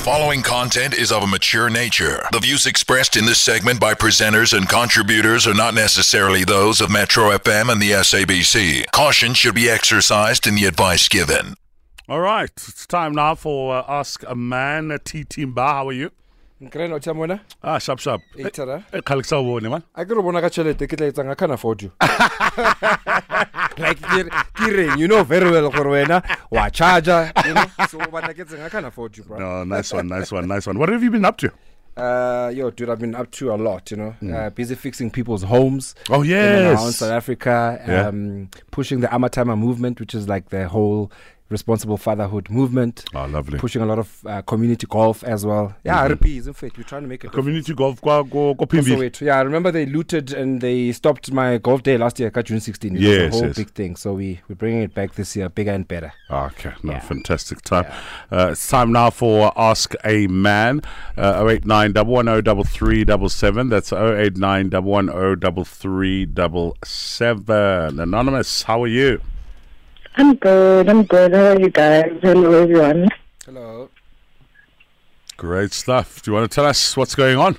following content is of a mature nature. The views expressed in this segment by presenters and contributors are not necessarily those of Metro FM and the SABC. Caution should be exercised in the advice given. All right, it's time now for uh, Ask a Man. TT Mbha, how are you? Nkre no tša mona Ah, sharp, sharp. e tara Eh, kgale ke sa o bone, man. a ke re bona ka tšhelete ke tla etsang i can afford you like ke reng you know very well gore wena wa charger you know so batla ke tseng i can afford you bro No, nice one, nice one, nice one. What have you been up to? Uh, yo, dude, I've been up to a lot, you know. Uh, busy fixing people's homes. Oh, yes. in. South Africa. Yeah. Um, pushing the Amatama movement, which is like the whole responsible fatherhood movement. Oh, lovely. Pushing a lot of uh, community golf as well. Yeah, RP, isn't it? We're trying to make a. Community golf, go, go, go. Yeah, I remember they looted and they stopped my golf day last year, June 16. It was a whole yes. big thing. So we, we're bringing it back this year, bigger and better. Okay, no, Yeah. fantastic time. Uh, it's time now for Ask a Man. Uh, 089 110 That's 089 110 Anonymous, how are you? I'm good. I'm good. How are you guys? Hello, everyone. Hello. Great stuff. Do you want to tell us what's going on?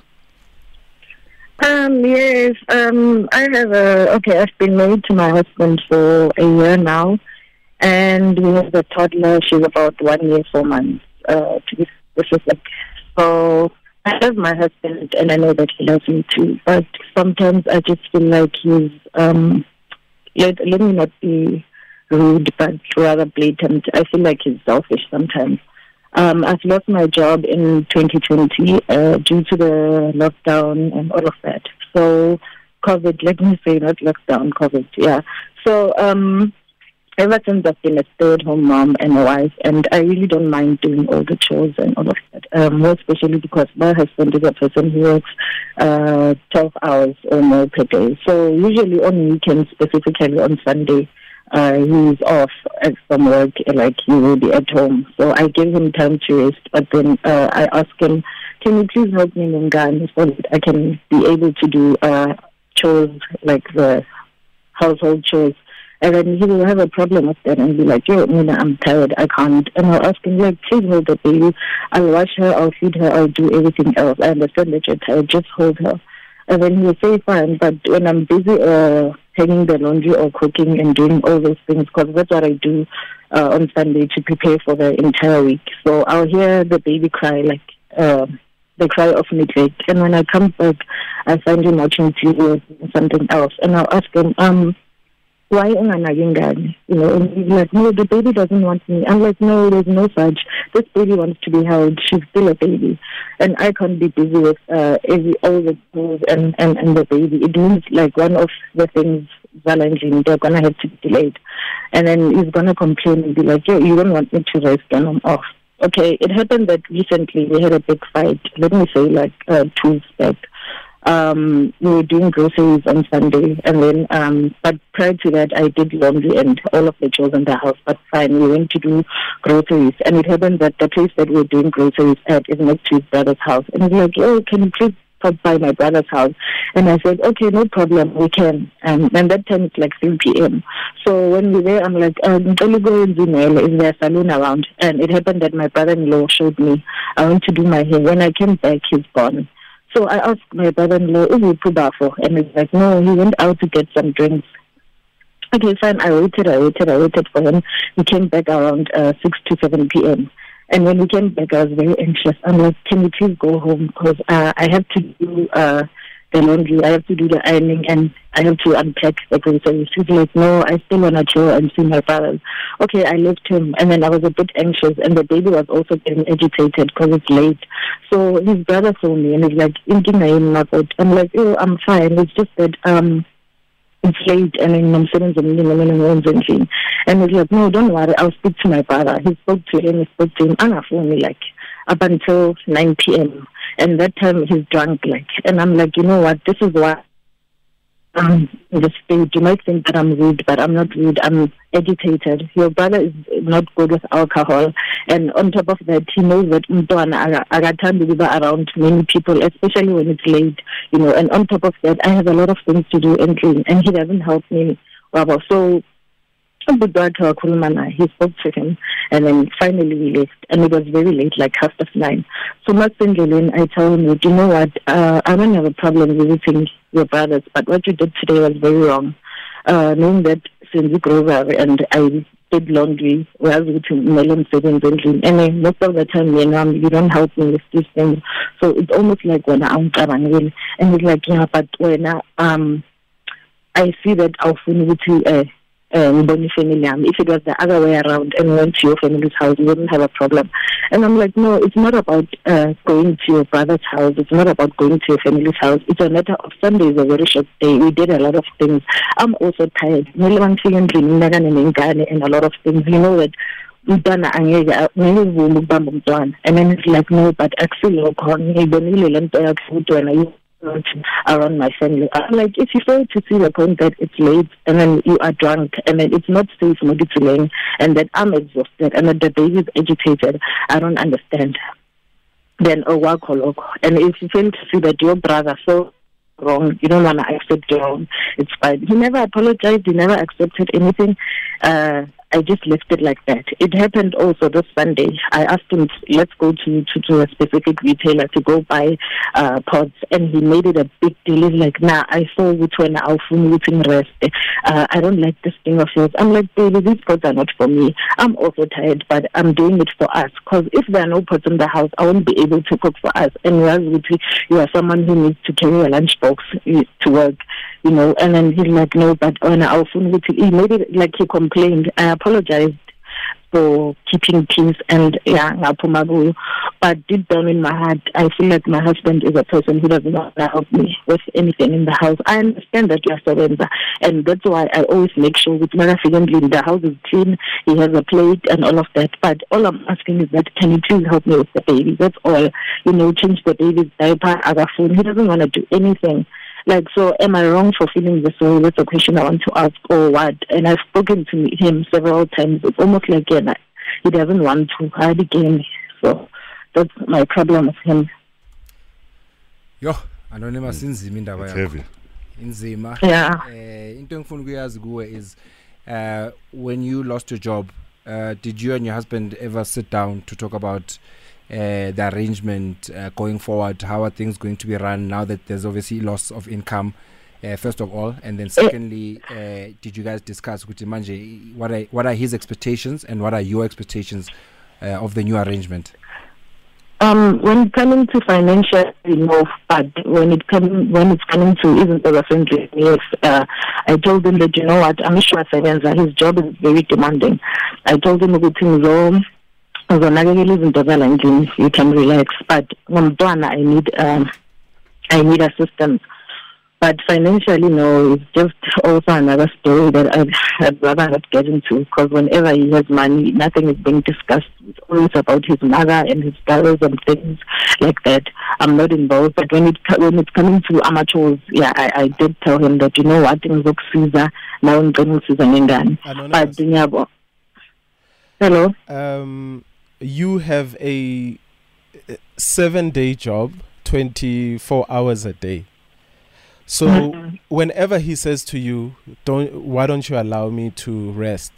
Um, yes. Um, I have a okay. I've been married to my husband for a year now, and we have a toddler. She's about one year four months. Uh, to be specific. So I love my husband, and I know that he loves me too. But sometimes I just feel like he's um. Let let me not be rude, but rather blatant. I feel like he's selfish sometimes. Um, I've lost my job in 2020 uh, due to the lockdown and all of that. So, COVID, let me say, not lockdown, COVID, yeah. So, um, ever since I've been a stay-at-home mom and a wife, and I really don't mind doing all the chores and all of that. Um, more especially because my husband is a person who works uh, 12 hours or more per day. So usually on weekends, specifically on Sunday, uh, he's off uh, from work, like he will be at home. So I give him time to rest, but then uh, I ask him, can you please help me Ghana so that I can be able to do uh, chores like the household chores. And then he will have a problem with that and be like, yo, Nina, I'm tired, I can't. And I'll ask him, like, please hold the baby. I'll wash her, I'll feed her, I'll do everything else. I understand that you're tired, just hold her. And then he'll say, fine, but when I'm busy uh, hanging the laundry or cooking and doing all those things, because that's what I do uh, on Sunday to prepare for the entire week. So I'll hear the baby cry, like, uh, the cry of neglect. And when I come back, I find him watching TV or something else. And I'll ask him, um, why unganaki ingane? You know, and he's like, no, the baby doesn't want me. I'm like, no, there's no such. This baby wants to be held. She's still a baby. And I can't be busy with uh, every, all the schools and, and, and the baby. It means like one of the things, Valentine, they're to have to be delayed. And then he's to complain and be like, yo, you don't want me to rest and I'm off. Okay, it happened that recently we had a big fight. Let me say like uh, two weeks back um, we were doing groceries on Sunday, and then, um, but prior to that, I did laundry and all of the chores in the house. But fine, we went to do groceries, and it happened that the place that we were doing groceries at is next to his brother's house, and he's like, "Oh, can you please stop by my brother's house?" And I said, "Okay, no problem, we can." Um, and that time it's like 3 p.m. So when we were I'm like, um, "Ngicela ukuyenzimela, "Is there a salon around?" And it happened that my brother-in-law showed me. I went to do my hair. When I came back, he's gone. So I asked my brother-in-law, is he Pubafo? And he's like, no, he went out to get some drinks. Okay, fine. I waited, I waited, I waited for him. He came back around uh, 6 to 7 p.m. And when he came back, I was very anxious. I'm like, can you please go home? Because uh, I have to do uh, the laundry, I have to do the ironing, and I have to unpack the groceries. He's like, no, I still want to chill and see my brothers. Okay, I left him, and then I was a bit anxious, and the baby was also getting agitated because it's late. So his brother phoned me, and he's like? I'm like, "Oh, I'm fine. It's just that um, it's late, and then I'm sitting in And he's like, "No, don't worry. I'll speak to my brother." He spoke to him. He spoke to him, and I phoned me like up until 9 p.m. And that time he's drunk, like, and I'm like, you know what? This is why um, the state. You might think that I'm rude, but I'm not rude. I'm agitated. Your brother is not good with alcohol, and on top of that, he knows that Mtwana agathanda ukuba around many people, especially when it's late. You know, and on top of that, I have a lot of things to do and clean, and he doesn't help me. So ubhuti wakhe wakhuluma naye he spoke to him and then finally we left. And it was very late like half past nine. So masendleleni i tell him you know what? Uh, i don't have a problem visiting your brothers but what you did today was very wrong. Uh, knowing that senze grocery and i did laundry uyazi ukuthi kumele umsebenzi endlini and then most of the time yena um, you don't help me with these things so it's almost like wena awungicabangeli and he's like yeah but wena um I see that awufuni ukuthi eh uh, ngibone ifamily yami. If it was the other way around and went to your family's house you wouldn't have a problem. And i'm like no it's not about uh, going to your brother's house. It's not about going to your family's house. It's a matter of sunday is a very short day. We did a lot of things. I'm also tired. And a lot of things. You know that umntwana angeke ngeke uvule ukubamba umntwana. And then it's like no but akusilokho. Ngiyibonile le nto yakho ukuthi wena around my family. I'm like, if you fail to see the point that it's late and then you are drunk and then it's not safe for me to lane and that I'm exhausted and that the baby is agitated, I don't understand. Then oh wow, and if you fail to see that your brother so wrong, you don't want to accept wrong, it's fine. He never apologized. He never accepted anything. Uh, I just left it like that. It happened also this Sunday. I asked him, let's go to, to, to a specific retailer to go buy uh, pods, and he made it a big deal. He's like, nah, I saw which one I'll eating rest. Uh, I don't like this thing of yours. I'm like, baby, these pods are not for me. I'm also tired, but I'm doing it for us. Because if there are no pods in the house, I won't be able to cook for us. And whereas you are someone who needs to carry a lunchbox to work, you know, and then he's like, no, but on our phone, it like he complained. I apologized for keeping peace and yeah, ngaphuma kuyo. But deep down in my heart, I feel like my husband is a person who doesn't want to help me with anything in the house. I understand that you are surrender, and that's why I always make sure with Marafigandli the house is clean, he has a plate and all of that. But all I'm asking is that can you please help me with the baby? That's all. You know, change the baby's diaper, other food. He doesn't want to do anything. Like, so am I wrong for feeling this way? That's a question I want to ask, or what? And I've spoken to him several times. It's almost like yeah, he doesn't want to hide again. So that's my problem with him. Yo, anonymous inzima indaba It's yakho. heavy. Inzima. Yeah. Eh, into engifuna ukuyazi kuwe is uh when you lost your job, uh did you and your husband ever sit down to talk about uh, the arrangement uh, going forward? How are things going to be run now that there's obviously loss of income? Uh, first of all, and then secondly, uh, did you guys discuss with Manje what are what are his expectations and what are your expectations uh, of the new arrangement? Um, when it coming to financial, no, but when it come when it's coming to even the friendly, yes, uh, I told him that you know what, I'm sure his job is very demanding. I told him ukuthi ngizo ngizonakekela izinto zala endlini you can relax but ngomntwana I need um I need assistance. But financially no it's just also another story that I'd, I'd rather not get into because whenever he has money nothing is being discussed. It's always about his mother and his brothers and things like that. I'm not involved but when it when it's coming to amateurs yeah I, I did tell him that you know what ngizokusiza nawe ngicela ukusiza ngengane but ngiyabo hello? Um, you have a seven day job, 24 hours a day. So Mhm. whenever he says to you, "Don't, why don't you allow me to rest?"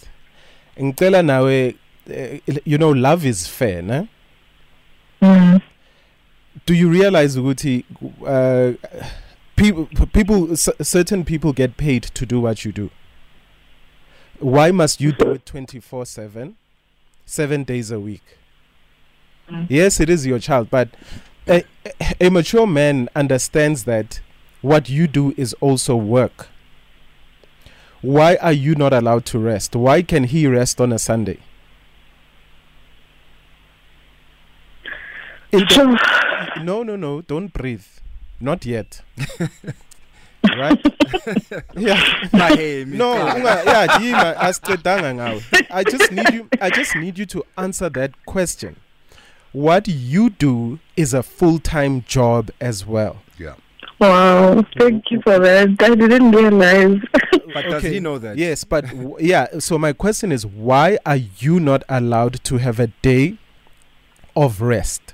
Ngicela nawe, eh, you know, love is fair, ne? mm. Do you realize ukuthi uh, people, people, c- certain people get paid to do what you do? Why must you do it 24 7, seven days a week? Mm. Yes, it is your child, but a, a mature man understands that what you do is also work. Why are you not allowed to rest? Why can he rest on a Sunday? In the- no, no, no, don't breathe. Not yet. right? yeah. No, unga- yeah, Dima, asiqedanga ngawe. I just need you I just need you to answer that question. What you do is a full-time job as well. Yeah. wow, thank you for that. I didn't realize. But does he know that? Yes, but w- yeah, so my question is why are you not allowed to have a day of rest?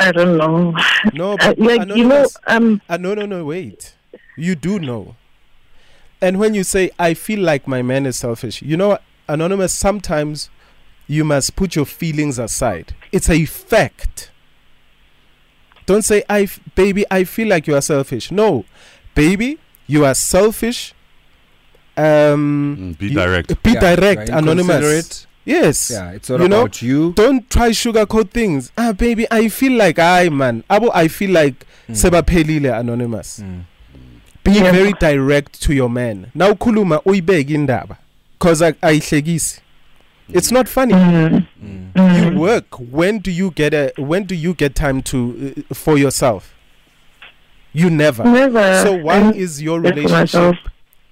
I don't know. No, Uh, but like you know, Anonymous- um, Uh, no, no, no, wait. You do know. and when you say I feel like my man is selfish, you know, anonymous. Sometimes you must put your feelings aside. It's a fact. Don't say I, f- baby, I feel like you are selfish. No, baby, you are selfish. Um, Mm, be you- direct. Be Yeah, direct, you're anonymous. Inconsiderate. Yes. Yeah, it's all You know, about you. Don't try sugarcoat things. Ah, baby, I feel like I man. Abo, I feel like Mm. sebaphelile anonymous. Mm. Be Yeah. very direct to your man. Now khuluma uyibeke indaba cause I ayihlekisi. It's not funny. Mm. Mm. You work. When do you get a when do you get time to uh, for yourself? You never. Never. So why is your relationship myself.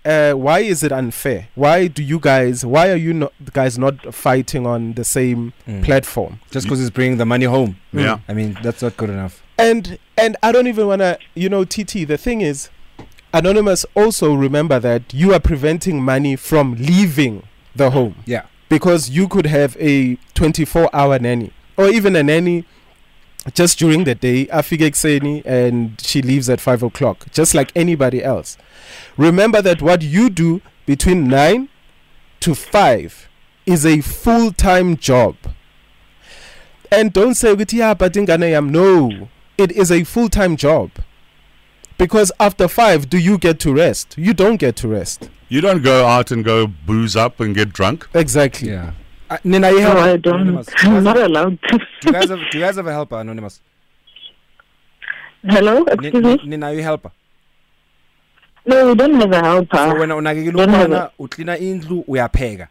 Uh, why is it unfair? Why do you guys? Why are you not guys not fighting on the same Mm. platform? Just because he's bringing the money home. Yeah. I mean, that's not good enough. And and I don't even wanna, you know, TT. The thing is, anonymous. Also remember that you are preventing money from leaving the home. Yeah. Because you could have a 24-hour nanny or even a nanny just during the day, afike ekuseni, and she leaves at five o'clock, just like anybody else. Remember that what you do between nine to five is a full-time job. And don't say ukuthi yeah, but ingane yam no. It is a full-time job. Because after 5 do you get to rest? You don't get to rest. You don't go out and go booze up and get drunk. Exactly. Yeah. Uh, Nina, you No, I don't. Anonymous. I'm not have- allowed to. do you guys have, do you guys have a helper, Anonymous? Hello, excuse ni- me. Nina, you helper. No, we don't have a helper. So wena unakekela umntwana, ucleana indlu, uyapheka.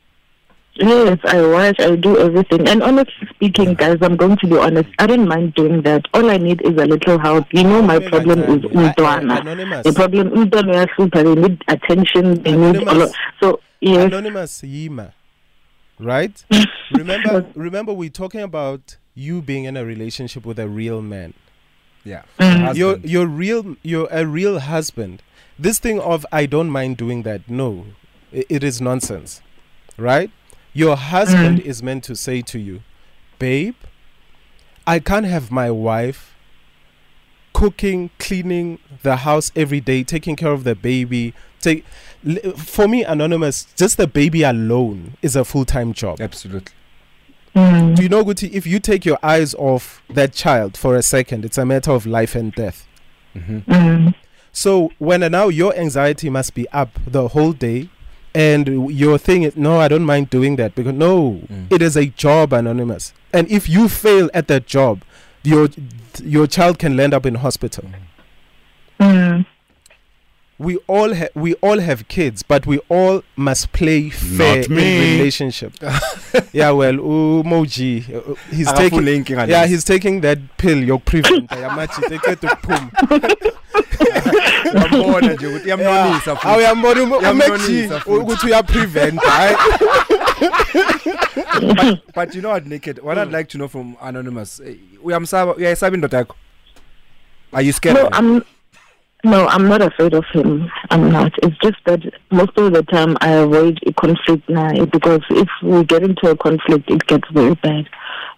Yes, I wash, I do everything. And honestly speaking, guys, I'm going to be honest. I don't mind doing that. All I need is a little help. You know, my problem is umntwana. The problem, umntwana uyahlupha. They need attention. They need a lot. So yes, Anonymous Yima. Right? remember remember we're talking about you being in a relationship with a real man. Yeah. Mm. You're you're real you're a real husband. This thing of I don't mind doing that. No. i- it is nonsense. Right? Your husband is meant to say to you, "Babe, I can't have my wife cooking, cleaning the house every day, taking care of the baby. Take for me anonymous, just the baby alone is a full-time job. Absolutely. Mm. Do you know Guti, if you take your eyes off that child for a second, it's a matter of life and death. Mm-hmm. Mm. So when and now your anxiety must be up the whole day and your thing is no, I don't mind doing that because no, Mm. it is a job anonymous. And if you fail at that job, your your child can land up in hospital. Mm. We all ha- we all have kids, but we all must play fair Not in me. relationship. yeah, well, Umoji, uh, he's taking Akafune inkinga Yeah, lezo. he's taking that pill yokuprevent yamathi tekethe ukuphuma. Uyambona nje ukuthi iyamnonisa futhi. Awuyambona uMac Iyamnonisa futhi. ukuthi uyaprevent hayi. but, but you know what, Naked? What I'd like to know from Anonymous, eh, uyamsaba, uyayisaba indoda yakho? Are you scared? No, of her? I'm. No, I'm not afraid of him. I'm not. It's just that most of the time I avoid a conflict now because if we get into a conflict, it gets very bad.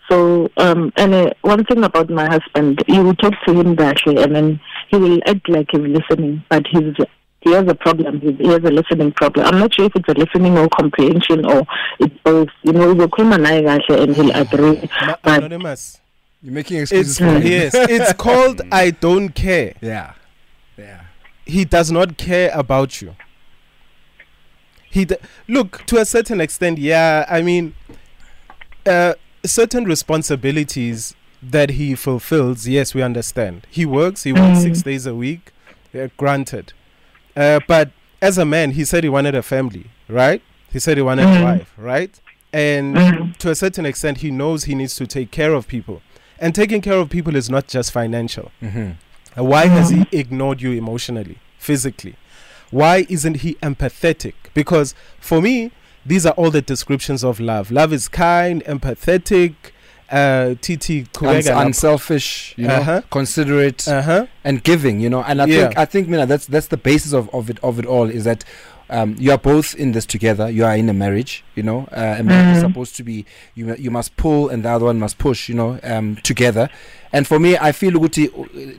So, um, and uh, one thing about my husband, you will talk to him directly, and then he will act like he's listening, but he's he has a problem. He he has a listening problem. I'm not sure if it's a listening or comprehension or it's both. You know, he'll come and and he'll agree. Ma- But Anonymous. You're making excuses It's for him. yes, it's called I don't care. Yeah. Yeah. He does not care about you. He d- look to a certain extent. Yeah, I mean, uh, certain responsibilities that he fulfills. Yes, we understand. He works. He works Mm. six days a week. Uh, granted, uh, but as a man, he said he wanted a family, right? He said he wanted a Mm. wife, right? And Mm. to a certain extent, he knows he needs to take care of people. And taking care of people is not just financial. Mm-hmm. Why has he ignored you emotionally, physically? Why isn't he empathetic? Because for me, these are all the descriptions of love. Love is kind, empathetic, uh, TT Uns- unselfish, you know, Uh-huh. considerate, Uh huh. and giving. You know, and I think I think Mina, that's that's the basis of, of it of it all is that. Um, you are both in this together. You are in a marriage, you know. Uh, a marriage is Mhm. supposed to be you. You must pull, and the other one must push, you know, um, together. And for me, I feel ukuthi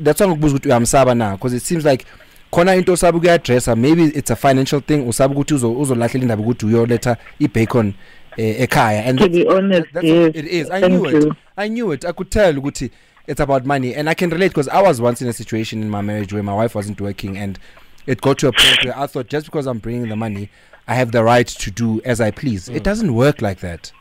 that's why ukuthi uyamsaba now, because it seems like khona into osabe ukuyadressa maybe it's a financial thing usabe ukuthi uzo uzolahlela indaba ukuthi uyoletha ibacon eh, ekhaya and To be honest, that's yes. what it is i Thank knew it i knew it i could tell ukuthi it's about money and i can relate because i was once in a situation in my marriage where my wife wasn't working and it got to a point where i thought just because i'm bringing the money i have the right to do as i please Mm. it doesn't work like that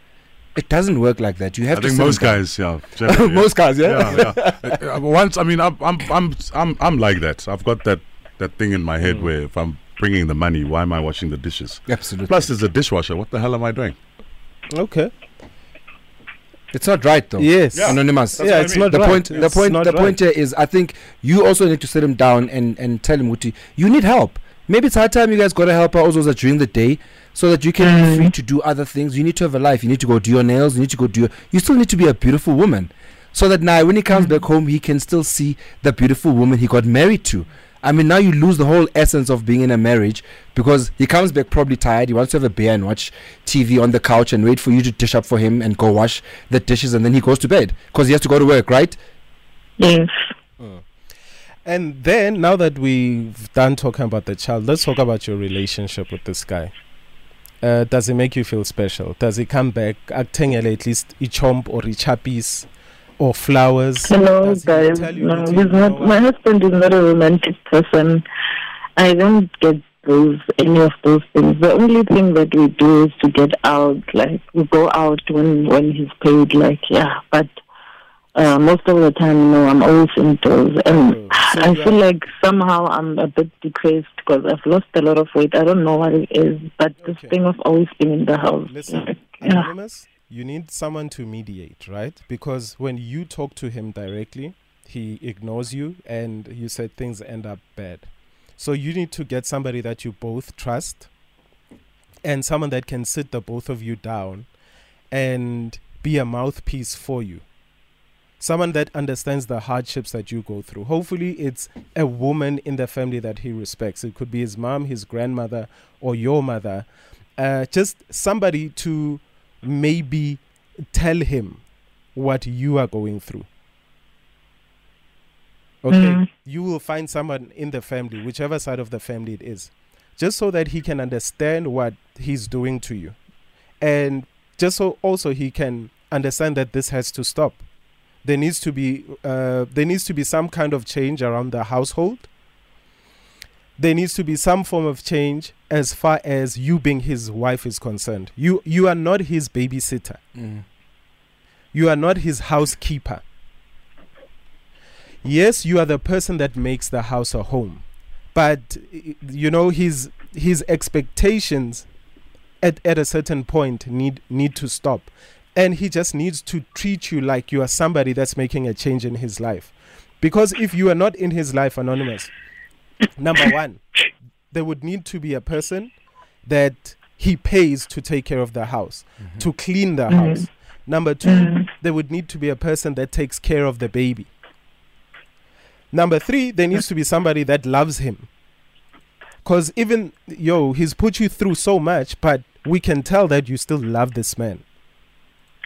it doesn't work like that you have I to think sit most guys, yeah. generally, yeah. most guys yeah, yeah, yeah. Uh, Once, I mean, I'm, I'm, I'm, I'm, I'm like that. I've got that, that thing in my head Mm. where if I'm bringing the money, why am I washing the dishes? absolutely Plus, there's a dishwasher. What the hell am I doing? Okay. It's not right though Yes. Yeah. anonymous That's yeah, what I it's mean. not the right. point the It's point the right. point here is i think you also need to sit him down and and tell him Uti, you need help maybe it's high time you guys got to help out also during the day so that you can be free mm. to do other things you need to have a life you need to go do your nails you need to go do your, you still need to be a beautiful woman so that now when he comes mm. back home he can still see the beautiful woman he got married to I mean, now you lose the whole essence of being in a marriage because he comes back probably tired. He wants to have a beer and watch TV on the couch and wait for you to dish up for him and go wash the dishes and then he goes to bed because he has to go to work, right? Yes. And then now that we've done talking about the child, let's talk about your relationship with this guy. Uh, does it make you feel special? Does he come back acting at least a chomp or a chappies or flowers? No, guys. you No, he's not. My husband is not a romantic person. I don't get those any of those things. The only thing that we do is to get out. Like we go out when when he's paid. Like yeah, but. Uh, most of the time, no, I'm always indoors, and Oh, so I feel like somehow I'm a bit depressed because I've lost a lot of weight. I don't know what it is, but this Okay. thing of always being in the house. Listen, like, yeah. Anonymous, you need someone to mediate, right? Because when you talk to him directly, he ignores you and you said things end up bad. So you need to get somebody that you both trust and someone that can sit the both of you down and be a mouthpiece for you. Someone that understands the hardships that you go through. Hopefully, it's a woman in the family that he respects. It could be his mom, his grandmother, or your mother. Uh, just somebody to maybe tell him what you are going through. Okay, Mm. you will find someone in the family, whichever side of the family it is, just so that he can understand what he's doing to you, and just so also he can understand that this has to stop. There needs to be uh, there needs to be some kind of change around the household. There needs to be some form of change as far as you being his wife is concerned. You you are not his babysitter. Mm. You are not his housekeeper. Yes, you are the person that makes the house a home. But you know his his expectations at, at a certain point need need to stop. And he just needs to treat you like you are somebody that's making a change in his life. Because if you are not in his life anonymous, number 1, there would need to be a person that he pays to take care of the house, mm-hmm. to clean the mm-hmm. house. Number 2, mm-hmm. there would need to be a person that takes care of the baby. Number three, there needs to be somebody that loves him. Because even, yo, he's put you through so much, but we can tell that you still love this man.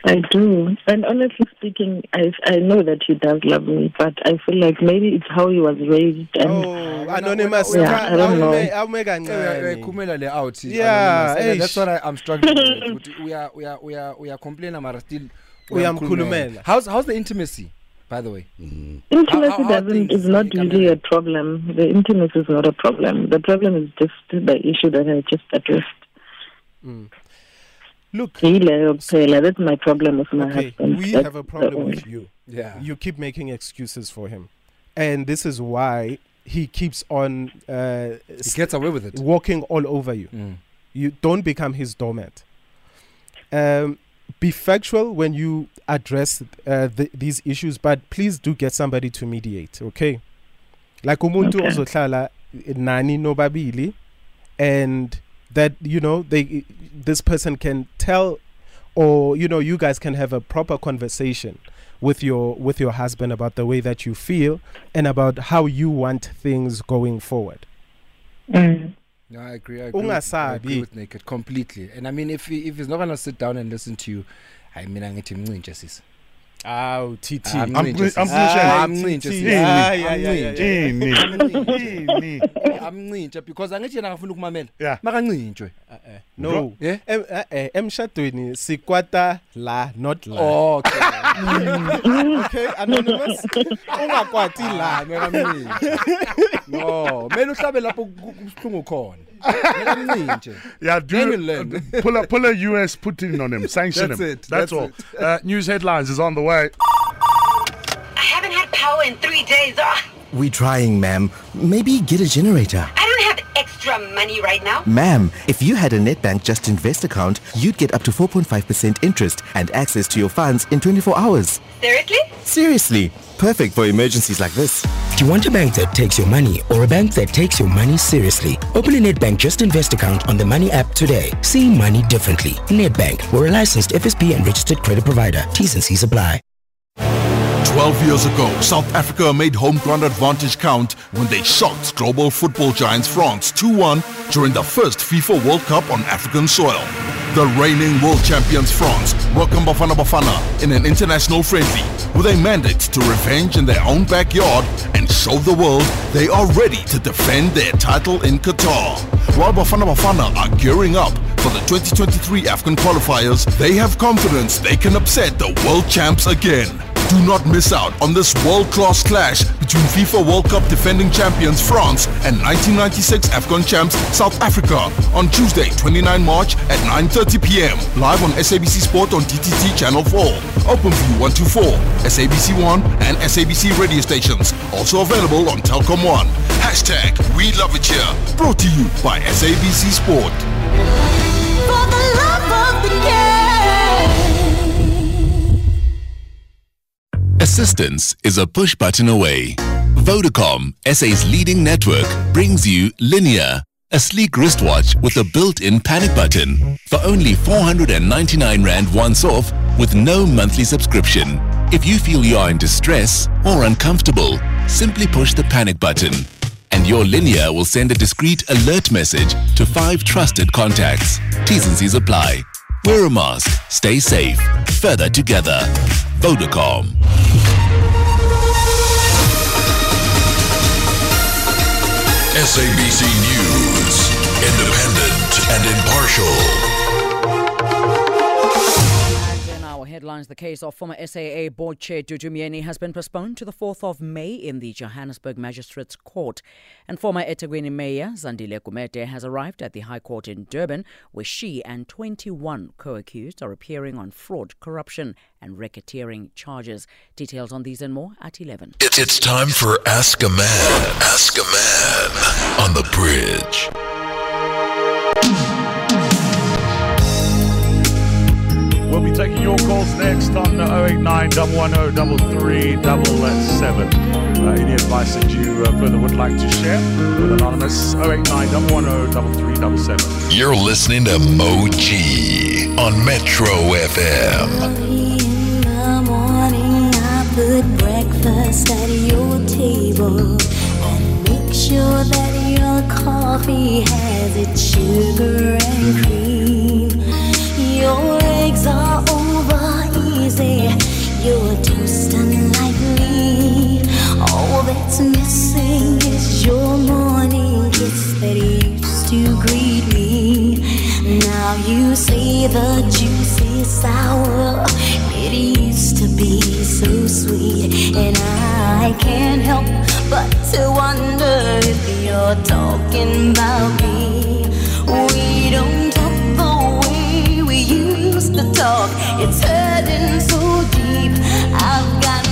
I do. And honestly speaking, I I know that he does love me, but I feel like maybe it's how he was raised. And Oh, anonymous. Yeah, I don't know. awume- awume kancane. Khumela le out Yeah, anonymous. And that's what I, I'm struggling with we are we are we are we are complaining mara still Uyamkhulumela. how's how's the intimacy by the way intimacy How- how- how doesn't is not really a- a problem. The intimacy is not a problem. The problem is just the issue that I just addressed. Mm. Look, Yileyo kuphela. That's my problem with my okay, husband. we That's have a problem with you. yeah You keep making excuses for him. And this is why he keeps on uh, he gets away with it walking all over you. mm. you don't become his doormat. Um, be factual when you address uh, th- these issues, but please do get somebody to mediate. Okay, like umuntu Okay. ozohlala nani nobabili, and that you know they this person can tell, or you know you guys can have a proper conversation with your with your husband about the way that you feel and about how you want things going forward. Mm. No, I agree. I agree, with, I Ungasabi. agree with Naked completely. And I mean, if he, if he's not gonna sit down and listen to you, I mean, angithi mncintshe sis. Aw TT amncintshe amncintshe yini yini amncintshe because angithi yena akafuna ukumamela. Makancintshwe uh-uh. no. Eh, eh, eh emshadweni sikwata la not la. Okay. Okay anonymous? Ungakwati la mekamncintshe no mele uhlabe lapho kuhlungu khona. Yeah, do Then you learn. pull a pull a US Putin on him, sanction him. That's him. it, That's, that's all. it. Uh, news headlines is on the way. I haven't had power in three days. Ah, We trying, ma'am. Maybe get a generator. I don't have extra money right now. Ma'am, if you had a NetBank Just Invest account, you'd get up to 4.5% interest and access to your funds in 24 hours. Seriously? Seriously, perfect for emergencies like this. Do you want a bank that takes your money or a bank that takes your money seriously? Open a NetBank Just Invest account on the Money app today. See money differently. NetBank, we're a licensed FSP and registered credit provider. T's and C's apply. 12 years ago, South Africa made home ground advantage count when they shocked global football giants France 2-1 during the first FIFA World Cup on African soil. The reigning world champions France welcome Bafana Bafana in an international friendly with a mandate to revenge in their own backyard and show the world they are ready to defend their title in Qatar. While Bafana Bafana are gearing up for the 2023 African qualifiers, they have confidence they can upset the world champs again. Do not miss out on this world-class clash between FIFA World Cup defending champions France and 1996 AFCON champs South Africa on Tuesday, 29 March at 9.30 p.m. Live on SABC Sport on DTT Channel 4, OpenView 124, SABC 1 and SABC radio stations. Also available on Telkom One. Hashtag We Love It Here. Brought to you by SABC Sport. Assistance is a push button away. Vodacom, SA's leading network, brings you Linear, a sleek wristwatch with a built-in panic button for only 499 Rand once off with no monthly subscription. If you feel you are in distress or uncomfortable, simply push the panic button and your Linear will send a discreet alert message to five trusted contacts. T's and C's apply. Wear a mask, stay safe, further together. Vodacom. SABC News, independent and impartial. Headlines, the case of former SAA board chair Dudu Myeni has been postponed to the 4th of May in the Johannesburg Magistrates Court. And former eThekwini Mayor Zandile Gumede has arrived at the High Court in Durban, where she and 21 co-accused are appearing on fraud, corruption and racketeering charges. Details on these and more at 11. It's, it's time for Ask a Man. Ask a Man on the bridge. Calls next on uh, 089 110 Uh, any advice that you uh, further would like to share with Anonymous 089 110 You're listening to Mo G on Metro FM. In the morning, I put breakfast at your table and make sure that your coffee has its sugar and cream. Your eggs are over easy, your toast unlikely. All that's missing is your morning kiss that used to greet me. Now you the sour. It used to be so sweet, and I can't help but to wonder if you're talking about me. We don't talk the way we used to talk. It's hurting so deep. I've got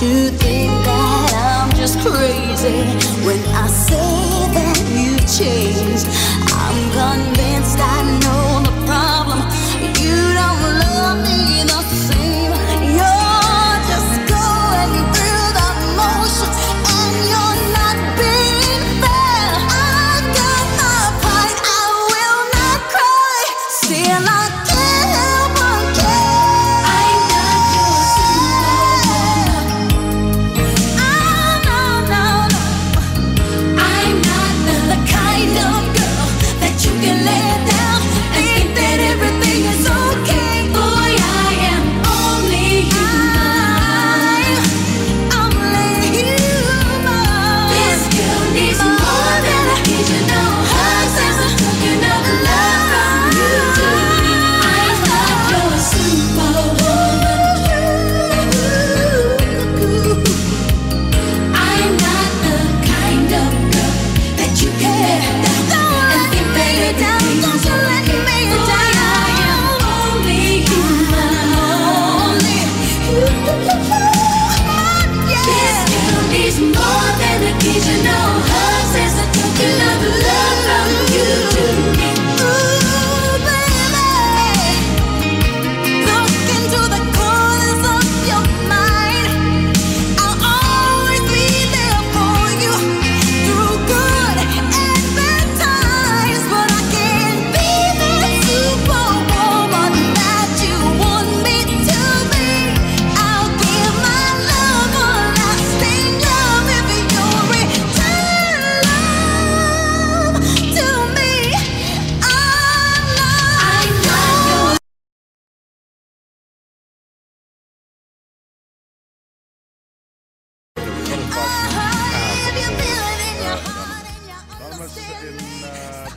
to think that I'm just crazy when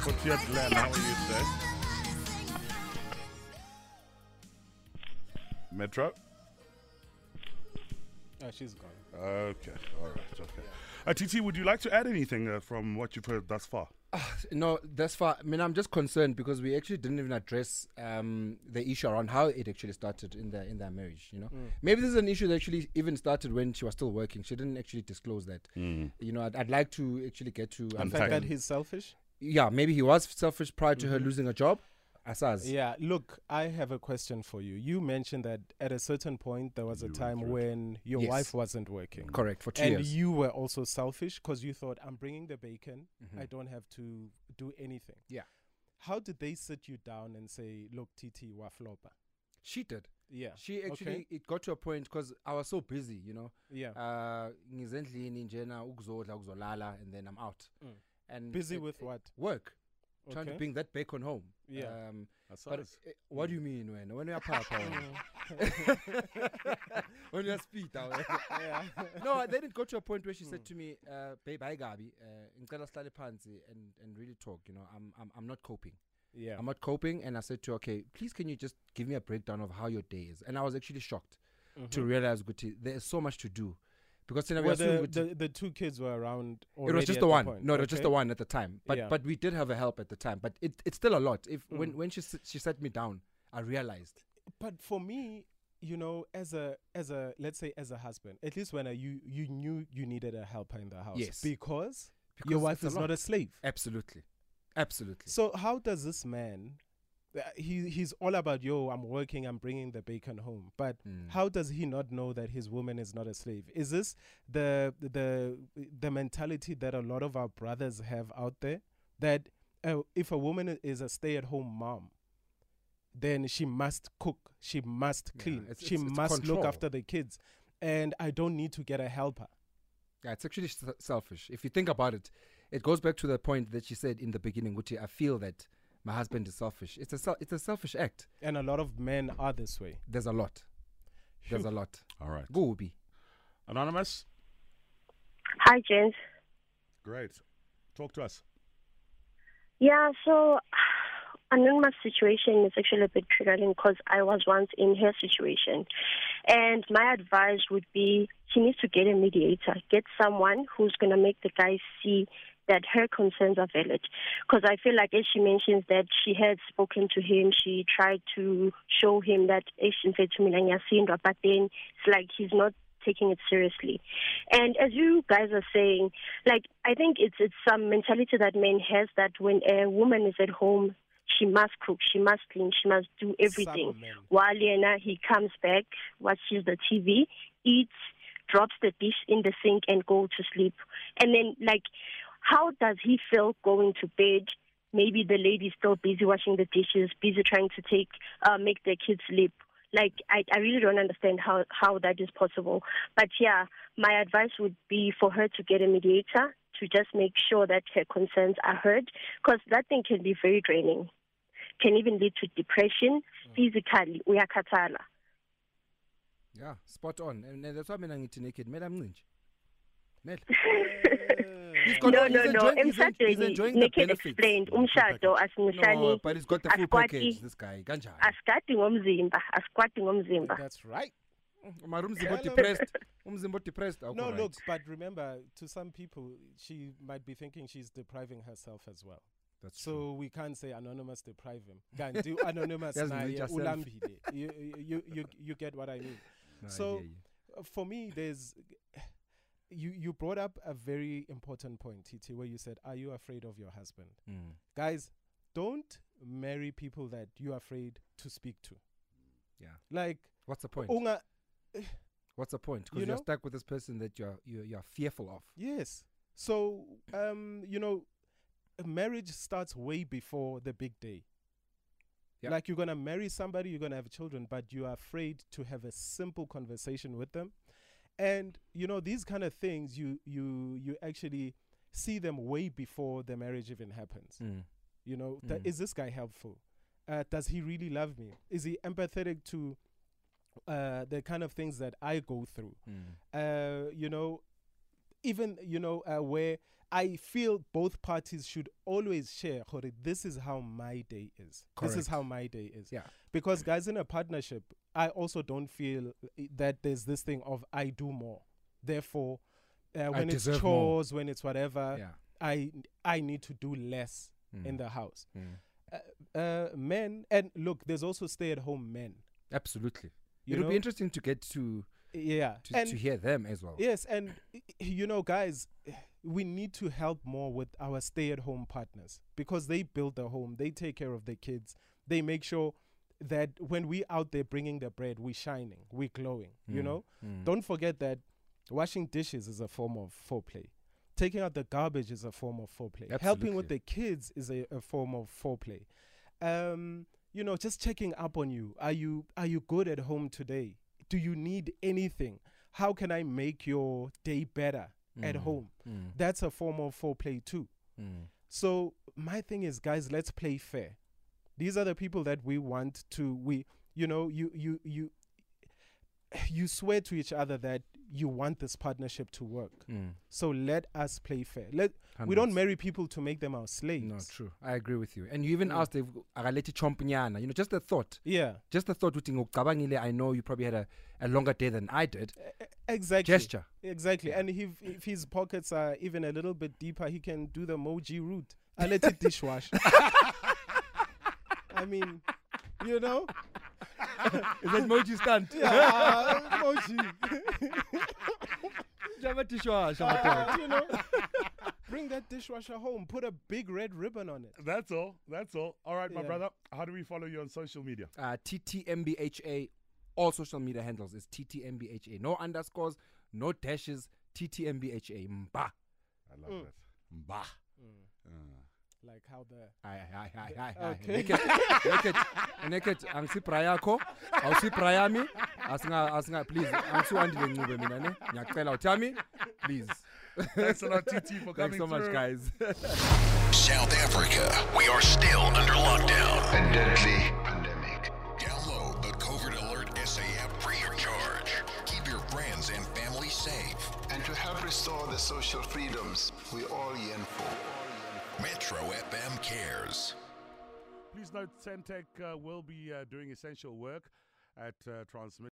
Fortiet Glenn, how are you today? Metro? Oh, she's gone. Okay, all right, okay. Uh, TT, would you like to add anything uh, from what you've heard thus far? No, thus far. I mean, I'm just concerned because we actually didn't even address um, the issue around how it actually started in their in their marriage. You know, Mm. maybe this is an issue that actually even started when she was still working. She didn't actually disclose that. Mm. You know, I'd, I'd like to actually get to The fact understand- that he's selfish. Yeah, maybe he was selfish prior to her Mhm. losing a job. Asaz. Yeah, look, I have a question for you. You mentioned that at a certain point there was a time when your Yes. wife wasn't working. Correct, for two and years. And you were also selfish because you thought, I'm bringing the bacon. Mhm. I don't have to do anything. Yeah. How did they sit you down and say, look, TT, waflopa? She did. Yeah. She actually Okay. it got to a point because I was so busy, you know. Yeah. Uh ngizendlini njena ukuzodla ukuzolala and then I'm out. Mm. And Busy it- with it- what? Work. Trying to bring that bacon home. Yeah. Um, That's but us. uh, what do you mean when when you're papa? when you're speed Yeah. No, then it got to a point where she said to me, uh, "Babe, hi Gabi, uh, ngicela sihlale phansi and and really talk. You know, I'm I'm I'm not coping. Yeah. I'm not coping." And I said to her, "Okay, please, can you just give me a breakdown of how your day is?" And I was actually shocked to Mhm. realize, Guti, there is so much to do. Because then we Well, assume the, the, the two kids were around. it was just the one. point. No, it was just the one at the time. But Yeah. but we did have a help at the time. But it, it's still a lot. If when Mm. when she she sat me down, I realized. but for me you know as a as a let's say as a husband at least when I, you you knew you needed a helper in the house Yes. because, Because your wife a is not a slave Absolutely, absolutely. so how does this man he he's all about yo i'm working i'm bringing the bacon home but Mm. how does he not know that his woman is not a slave is this the the the mentality that a lot of our brothers have out there that uh, if a woman is a stay-at-home mom then she must cook she must Yeah, clean it's- she it's- it's must control. look after the kids and i don't need to get a helper Yeah, it's actually selfish. If you think about it, it goes back to the point that she said in the beginning, Guti, I feel that my husband is selfish. It's a sel- it's a selfish act. and a lot of men are this way There's a lot. There's a lot. All right. Gobi. Anonymous? Hi, James. Great. Talk to us. Yeah, so Anonymous situation is actually a bit triggering because I was once in her situation. And my advice would be she needs to get a mediator, get someone who's going to make the guy see that her concerns are valid. Because I feel like, as she mentions, that she had spoken to him, she tried to show him that, she said to me, "Nanyasindwa," but then it's like he's not taking it seriously. And as you guys are saying, like I think it's it's some mentality that men has that when a woman is at home, she must cook, she must clean, she must do everything. While Yena he comes back, watches the TV, eats, drops the dish in the sink and go to sleep. And then like how does he feel going to bed? Maybe the lady's still busy washing the dishes, busy trying to take uh, make the kids sleep. Like I, I really don't understand how how that is possible. But yeah, my advice would be for her to get a mediator to just make sure that her concerns are heard, because that thing can be very draining. Can even lead to depression, physically. Uyakhathala. Yeah, spot on. And that's why ngithi naked. Mela mncinci. Mela. He's no, no, no. enjoying- he's en- he's Emshadweni, enjoying the naked benefits. explained. Umshado asimuhlani. No, but he's got the full asikwati- package, this guy. Kanjani? Asikati ngomzimba, asikwati ngomzimba. That's right. Mara umzimba Tell him- depressed. Umzimba depressed. No, awukho look, but remember, to some people, she might be thinking she's depriving herself as well. That's so we can't say anonymous deprive him. Kanti anonymous Yes, naye make ulambile. you, you, you, you get what I mean. No, so hear you. uh, for me, there's you you brought up a very important point, TT, where you said, "Are you afraid of your husband?" Mm. Guys, don't marry people that you're afraid to speak to. Yeah. Like, What's the point? unga- What's the point? Because You are know? stuck with this person that you're you're, you're fearful of. Yes. So, um, you know, marriage starts way before the big day. Yeah. Like you're gonna marry somebody, you're gonna have children, but you are afraid to have a simple conversation with them. And you know, these kind of things you you you actually see them way before the marriage even happens. Mm. You know, that Mm. is this guy helpful? Uh, does he really love me? Is he empathetic to uh, the kind of things that I go through? Mm. Uh, you know, even you know uh, where I feel both parties should always share. "Hore, This is how my day is. This is how my day is. Yeah. Because guys, in a partnership, I also don't feel that there's this thing of I do more. Therefore, uh, when it's deserve more. chores, when it's whatever, Yeah. I I need to do less in Mm. the house. Mm. Uh, uh, men and look, there's also stay-at-home men. Absolutely. You It'll know? be interesting to get to Yeah, to, and- to hear them as well. Yes, and you know, guys, we need to help more with our stay-at-home partners because they build the home, they take care of the kids, they make sure that when we out there bringing the bread, we're shining, we're glowing. You Mm, know, mm. don't forget that washing dishes is a form of foreplay. Taking out the garbage is a form of foreplay. Helping with the kids is a, a form of foreplay. Um, you know, just checking up on you. Are you are you good at home today? Do you need anything? How can I make your day better at Mm, home? mm. That's a form of foreplay too. Mm. So my thing is, guys, let's play fair. These are the people that we want to. We, you know, you you you you swear to each other that you want this partnership to work. Mm. So let us play fair. Let we don't marry people to make them our slaves. No, true. I agree with you. And you even Mm. asked if akalethi chompnyana, you know, just the thought. Yeah. Just the thought I know you probably had a, a longer day than I did. Exactly. Gesture. Exactly. And if, if his pockets are even a little bit deeper, he can do the Moji route. I let it dishwash. I mean, you know? Is that Moji stunt? Yeah, Moji. Jama dishwasher, Uh, you know? Bring that dishwasher home. Put a big red ribbon on it. That's all. That's all. All right, my Yeah. brother. How do we follow you on social media? Uh, TTMBHA. All social media handles is TTMBHA. No underscores, no dashes. TTMBHA. Mba. I love Mm. that. Bah. Like how the. Naked angisipra yakho awusipra yami asinga asinga please angisuwandile ncube mina ne ngiyacela uthami please. Thanks a lot, TT, for Thanks coming so much guys. South Africa, we are still under lockdown. A deadly pandemic. Download the COVID Alert SA app free of charge. Keep your friends and family safe. And to help restore the social freedoms we all yearn for. Metro FM cares. Please note, Sentech uh, will be uh, doing essential work at uh.